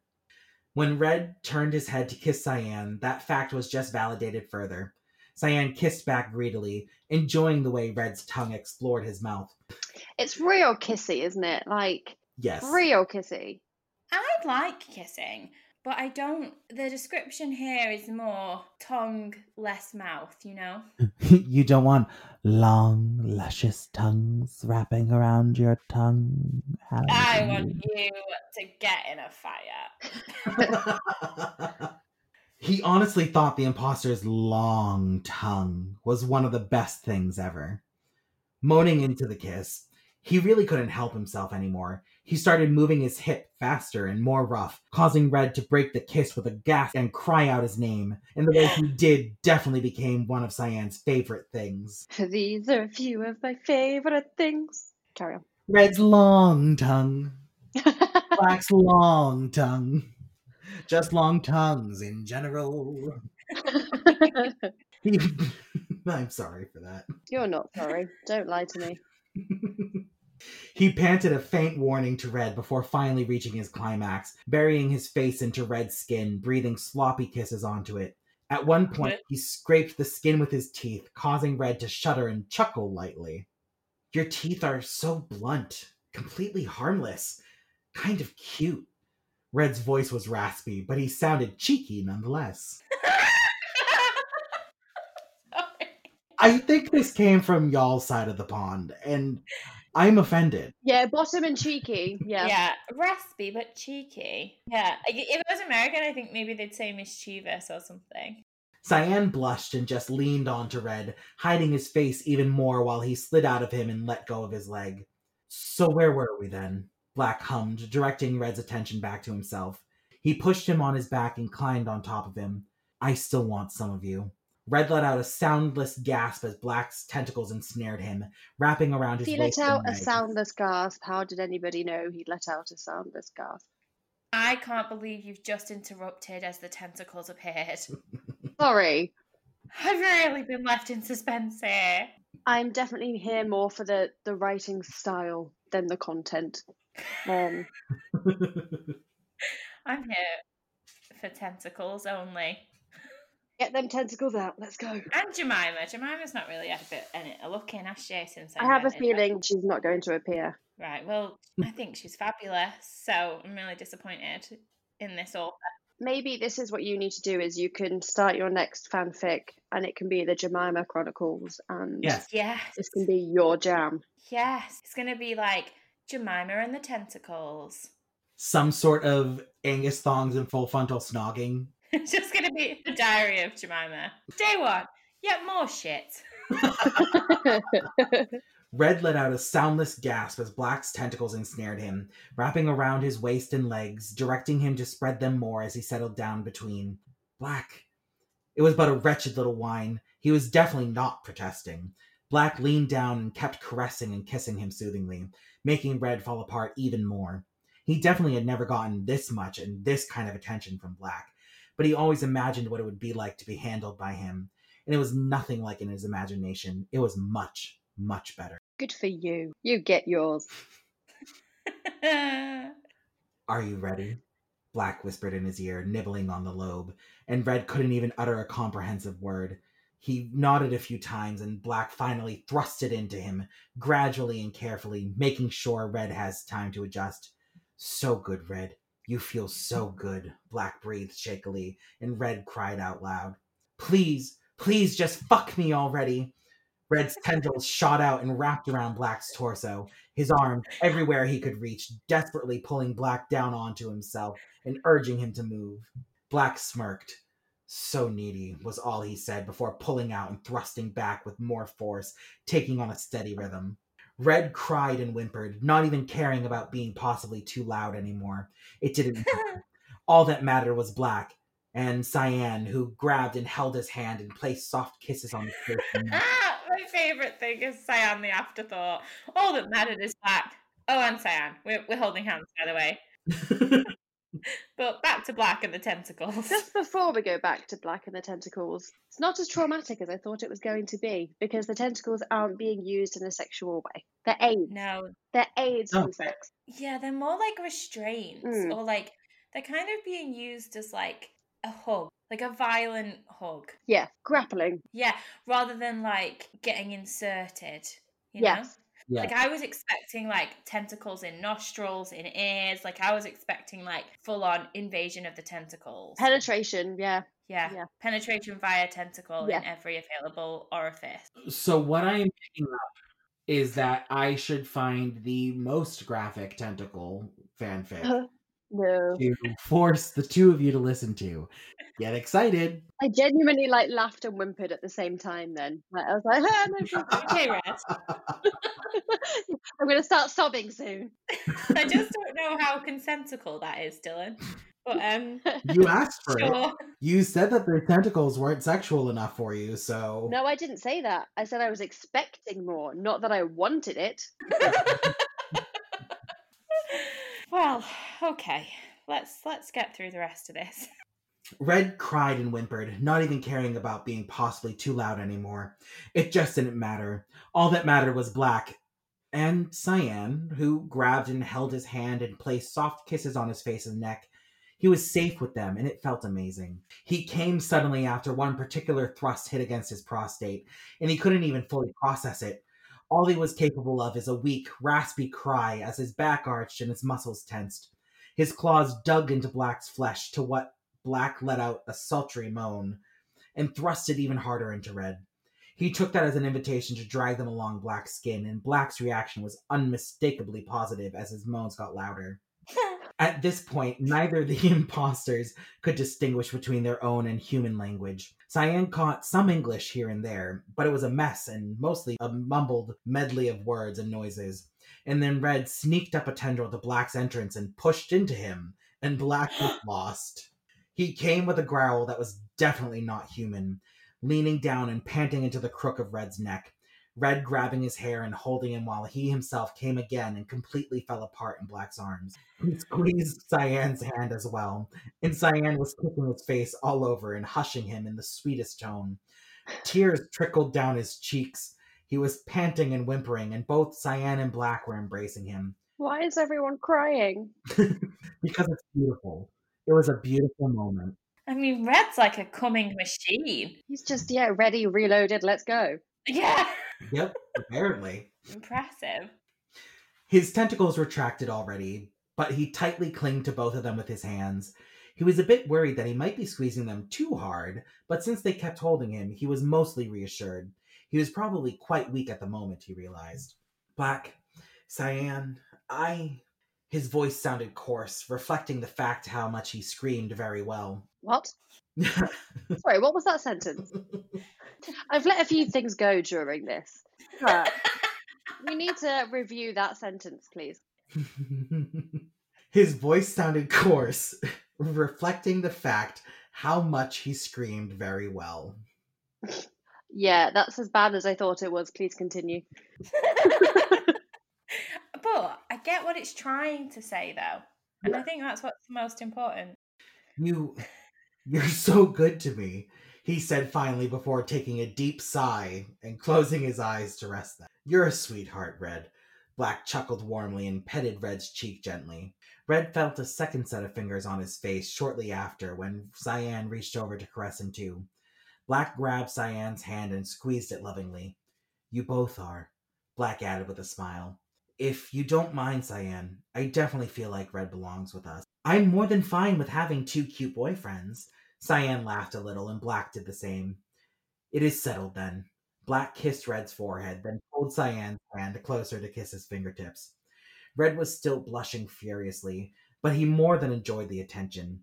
When Red turned his head to kiss Cyan, that fact was just validated further. Cyan kissed back greedily, enjoying the way Red's tongue explored his mouth. It's real kissy, isn't it? Like, yes. Real kissy. I like kissing, but I don't. The description here is more tongue, less mouth, you know? you don't want long, luscious tongues wrapping around your tongue. I want you to get in a fire. he honestly thought the imposter's long tongue was one of the best things ever. Moaning into the kiss, he really couldn't help himself anymore. He started moving his hip faster and more rough, causing Red to break the kiss with a gasp and cry out his name. And the way he did definitely became one of Cyan's favorite things. These are a few of my favorite things. Carry on. Red's long tongue. Black's long tongue. Just long tongues in general. I'm sorry for that. You're not sorry. Don't lie to me. he panted a faint warning to Red before finally reaching his climax, burying his face into Red's skin, breathing sloppy kisses onto it. At one point, he scraped the skin with his teeth, causing Red to shudder and chuckle lightly. Your teeth are so blunt, completely harmless, kind of cute. Red's voice was raspy, but he sounded cheeky nonetheless. I think this came from y'all's side of the pond, and I'm offended. Yeah, bottom and cheeky. Yeah. Yeah, raspy but cheeky. Yeah. If it was American, I think maybe they'd say mischievous or something. Cyan blushed and just leaned onto Red, hiding his face even more while he slid out of him and let go of his leg. So where were we then? Black hummed, directing Red's attention back to himself. He pushed him on his back and climbed on top of him. I still want some of you. Red let out a soundless gasp as Black's tentacles ensnared him, wrapping around his He let out a soundless gasp. How did anybody know he'd let out a soundless gasp? I can't believe you've just interrupted as the tentacles appeared. Sorry. I've really been left in suspense here. I'm definitely here more for the, the writing style than the content. Um, I'm here for tentacles only. Get them tentacles out. Let's go. And Jemima. Jemima's not really had a bit in it, a look in, has she? Since I, I have a feeling her. she's not going to appear. Right. Well, I think she's fabulous. So I'm really disappointed in this author. Maybe this is what you need to do: is you can start your next fanfic, and it can be the Jemima Chronicles, and yes, yes, this can be your jam. Yes, it's going to be like Jemima and the tentacles. Some sort of Angus thongs and full frontal snogging It's just going to be the diary of Jemima. Day one, yet more shit. Red let out a soundless gasp as Black's tentacles ensnared him, wrapping around his waist and legs, directing him to spread them more as he settled down between. Black. It was but a wretched little whine. He was definitely not protesting. Black leaned down and kept caressing and kissing him soothingly, making Red fall apart even more. He definitely had never gotten this much and this kind of attention from Black, but he always imagined what it would be like to be handled by him. And it was nothing like in his imagination. It was much, much better. Good for you. You get yours. Are you ready? Black whispered in his ear, nibbling on the lobe, and Red couldn't even utter a comprehensive word. He nodded a few times, and Black finally thrust it into him, gradually and carefully, making sure Red has time to adjust. So good, Red. You feel so good, Black breathed shakily, and Red cried out loud. Please, please just fuck me already. Red's tendrils shot out and wrapped around Black's torso, his arms everywhere he could reach, desperately pulling Black down onto himself and urging him to move. Black smirked. So needy, was all he said before pulling out and thrusting back with more force, taking on a steady rhythm. Red cried and whimpered, not even caring about being possibly too loud anymore. It didn't matter. All that mattered was Black and Cyan, who grabbed and held his hand and placed soft kisses on his face. Ah, my favourite thing is Cyan the afterthought. All that mattered is Black. Oh, and Cyan. We're, we're holding hands, by the way. But back to Black and the tentacles. Just before we go back to Black and the tentacles, it's not as traumatic as I thought it was going to be because the tentacles aren't being used in a sexual way. They're aids. No. They're aids Oh. sex. Yeah, they're more like restraints Mm. or like they're kind of being used as like a hug, like a violent hug. Yeah, grappling. Yeah, rather than like getting inserted. You Yes. Know? Yeah. Like I was expecting like tentacles in nostrils, in ears. Like I was expecting like full on invasion of the tentacles. Penetration, yeah. yeah. yeah. penetration via tentacle in every available orifice. So what I am picking up is that I should find the most graphic tentacle fanfic uh-huh. No. to force the two of you to listen to. Get excited. I genuinely like laughed and whimpered at the same time then. Like, I was like, no. Okay, Red. I'm going to start sobbing soon. I just don't know how consentical that is, Dylan. But um, you asked for it. You said that their tentacles weren't sexual enough for you, so No, I didn't say that. I said I was expecting more, not that I wanted it. well, okay. Let's let's get through the rest of this. Red cried and whimpered, not even caring about being possibly too loud anymore. It just didn't matter. All that mattered was Black and Cyan, who grabbed and held his hand and placed soft kisses on his face and neck. He was safe with them, and it felt amazing. He came suddenly after one particular thrust hit against his prostate, and he couldn't even fully process it. All he was capable of is a weak, raspy cry as his back arched and his muscles tensed. His claws dug into Black's flesh to what Black let out a sultry moan and thrust it even harder into Red. He took that as an invitation to drag them along Black's skin, and Black's reaction was unmistakably positive as his moans got louder. At this point, neither the imposters could distinguish between their own and human language. Cyan caught some English here and there, but it was a mess and mostly a mumbled medley of words and noises. And then Red sneaked up a tendril to Black's entrance and pushed into him, and Black was lost. He came with a growl that was definitely not human, leaning down and panting into the crook of Red's neck. Red grabbing his hair and holding him while he himself came again and completely fell apart in Black's arms. He squeezed Cyan's hand as well, and Cyan was kissing his face all over and hushing him in the sweetest tone. Tears trickled down his cheeks. He was panting and whimpering, and both Cyan and Black were embracing him. Why is everyone crying? because it's beautiful. It was a beautiful moment. I mean, Red's like a coming machine. He's just, yeah, ready, reloaded, let's go. Yeah, Yep, apparently. impressive. His tentacles retracted already, but he tightly clinged to both of them with his hands. He was a bit worried that he might be squeezing them too hard, but since they kept holding him, he was mostly reassured. He was probably quite weak at the moment, he realized. Black, Cyan, I. His voice sounded coarse, reflecting the fact how much he screamed very well. What? Sorry, what was that sentence? I've let a few things go during this. But we need to review that sentence, please. His voice sounded coarse, reflecting the fact how much he screamed very well. Yeah, that's as bad as I thought it was. Please continue. But I get what it's trying to say, though. And I think that's what's most important. You you're so good to me, he said finally before taking a deep sigh and closing his eyes to rest them. You're a sweetheart, Red. Black chuckled warmly and petted Red's cheek gently. Red felt a second set of fingers on his face shortly after when Cyan reached over to caress him too. Black grabbed Cyan's hand and squeezed it lovingly. You both are, Black added with a smile. If you don't mind, Cyan, I definitely feel like Red belongs with us. I'm more than fine with having two cute boyfriends. Cyan laughed a little, and Black did the same. It is settled then. Black kissed Red's forehead, then pulled Cyan's hand closer to kiss his fingertips. Red was still blushing furiously, but he more than enjoyed the attention.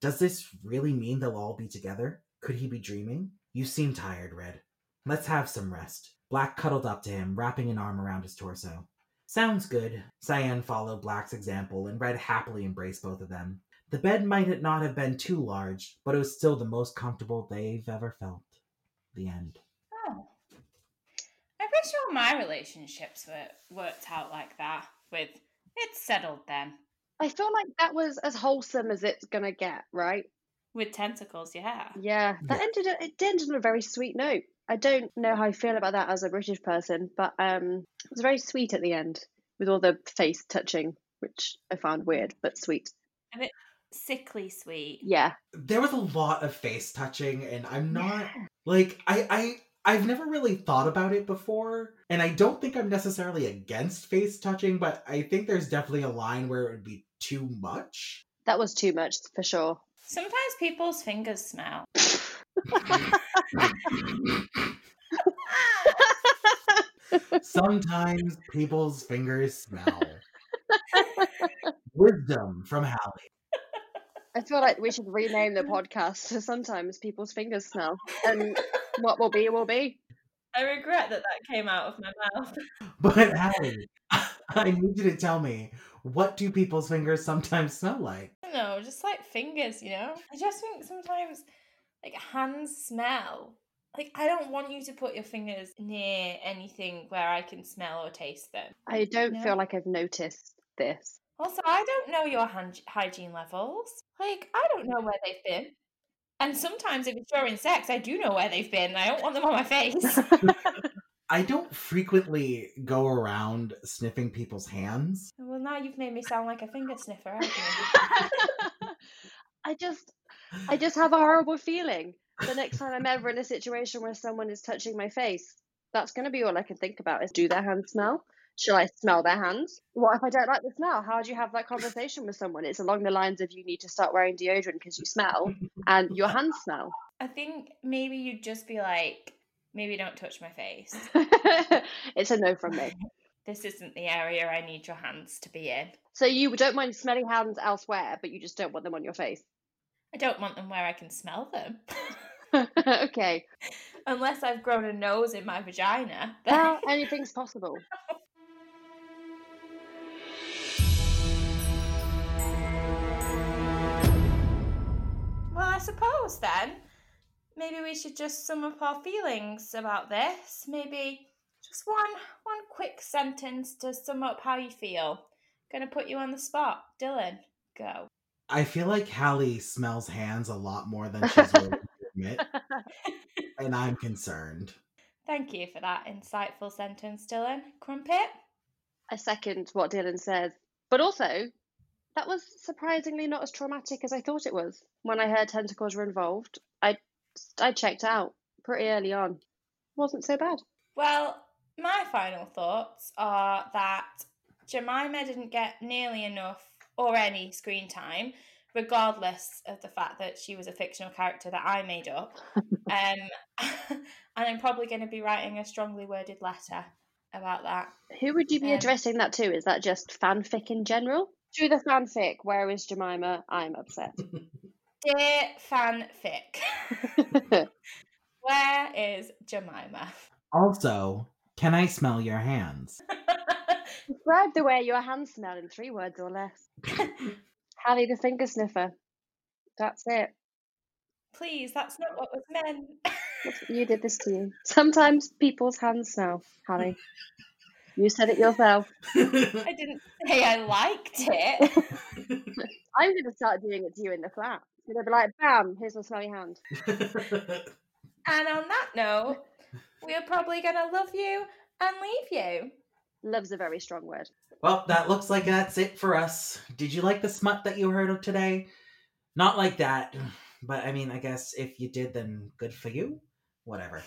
Does this really mean they'll all be together? Could he be dreaming? You seem tired, Red. Let's have some rest. Black cuddled up to him, wrapping an arm around his torso. Sounds good. Cyan followed Black's example, and Red happily embraced both of them. The bed might not have been too large, but it was still the most comfortable they've ever felt. The end. Oh. I wish all my relationships were worked out like that, with it's settled then. I feel like that was as wholesome as it's gonna get, right? With tentacles, yeah. Yeah, that Yeah. ended. It ended on a very sweet note. I don't know how I feel about that as a British person, but um, it was very sweet at the end with all the face touching, which I found weird but sweet. A bit sickly sweet. Yeah, There was a lot of face touching, and I'm not like I I I've never really thought about it before, and I don't think I'm necessarily against face touching, but I think there's definitely a line where it would be too much. that was too much for sure. Sometimes people's fingers smell. Sometimes people's fingers smell. Wisdom from Hallie. I feel like we should rename the podcast to sometimes people's fingers smell, and what will be will be. I regret that that came out of my mouth. But Hallie, I need you to tell me what do people's fingers sometimes smell like? I don't know, just like fingers, you know? I just think sometimes like hands smell. Like I don't want you to put your fingers near anything where I can smell or taste them. I don't No. feel like I've noticed this. Also, I don't know your hand- hygiene levels. Like I don't know where they've been. And sometimes if it's during sex, I do know where they've been. I don't want them on my face. I don't frequently go around sniffing people's hands. well, now you've made me sound like a finger sniffer. I just, I just have a horrible feeling. The next time I'm ever in a situation where someone is touching my face, that's going to be all I can think about is do their hands smell? Shall I smell their hands? What if I don't like the smell? How do you have that conversation with someone? It's along the lines of you need to start wearing deodorant because you smell and your hands smell. I think maybe you'd just be like, maybe don't touch my face. it's a no from me. This isn't the area I need your hands to be in. So you don't mind smelling hands elsewhere, but you just don't want them on your face. I don't want them where I can smell them. okay. Unless I've grown a nose in my vagina. then- Well, anything's possible. Well, I suppose then, maybe we should just sum up our feelings about this. Maybe just one one quick sentence to sum up how you feel. Gonna put you on the spot. Dylan, go. I feel like Hallie smells hands a lot more than she's willing to admit, and I'm concerned. Thank you for that insightful sentence, Dylan. Crumpet? I second what Dylan says. But also, that was surprisingly not as traumatic as I thought it was. When I heard tentacles were involved, I I checked out pretty early on. Wasn't so bad. Well, my final thoughts are that Jemima didn't get nearly enough or any screen time, regardless of the fact that she was a fictional character that I made up. um, and I'm probably going to be writing a strongly worded letter about that. Who would you be Um, addressing that to? Is that just fanfic in general? Do the fanfic. Where is Jemima? I'm upset. Dear fanfic, where is Jemima? Also, can I smell your hands? Describe the way your hands smell in three words or less. Hallie the finger sniffer. That's it. Please, that's not what was meant. You did this to you. Sometimes people's hands smell, Hallie. You said it yourself. I didn't say I liked it. I'm going to start doing it to you in the flat. You're going to be like, bam, here's my smelly hand. And on that note, we're probably going to love you and leave you. Love's a very strong word. well, that looks like that's it for us. Did you like the smut that you heard of today? Not like that, but I mean, I guess if you did, then good for you. Whatever.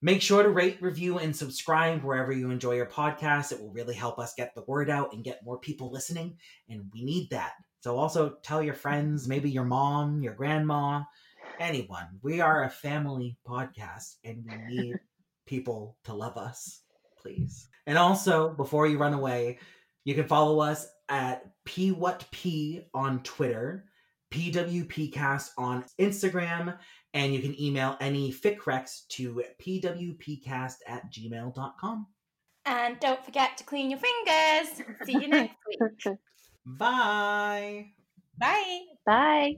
Make sure to rate, review, and subscribe wherever you enjoy your podcast. It will really help us get the word out and get more people listening, and we need that. So also tell your friends, maybe your mom, your grandma, anyone. We are a family podcast, and we need people to love us, please. And also, before you run away, you can follow us at P What P on Twitter, PWPcast on Instagram, and you can email any fic recs to pwpcast at gmail.com. And don't forget to clean your fingers. See you next week. Bye. Bye. Bye.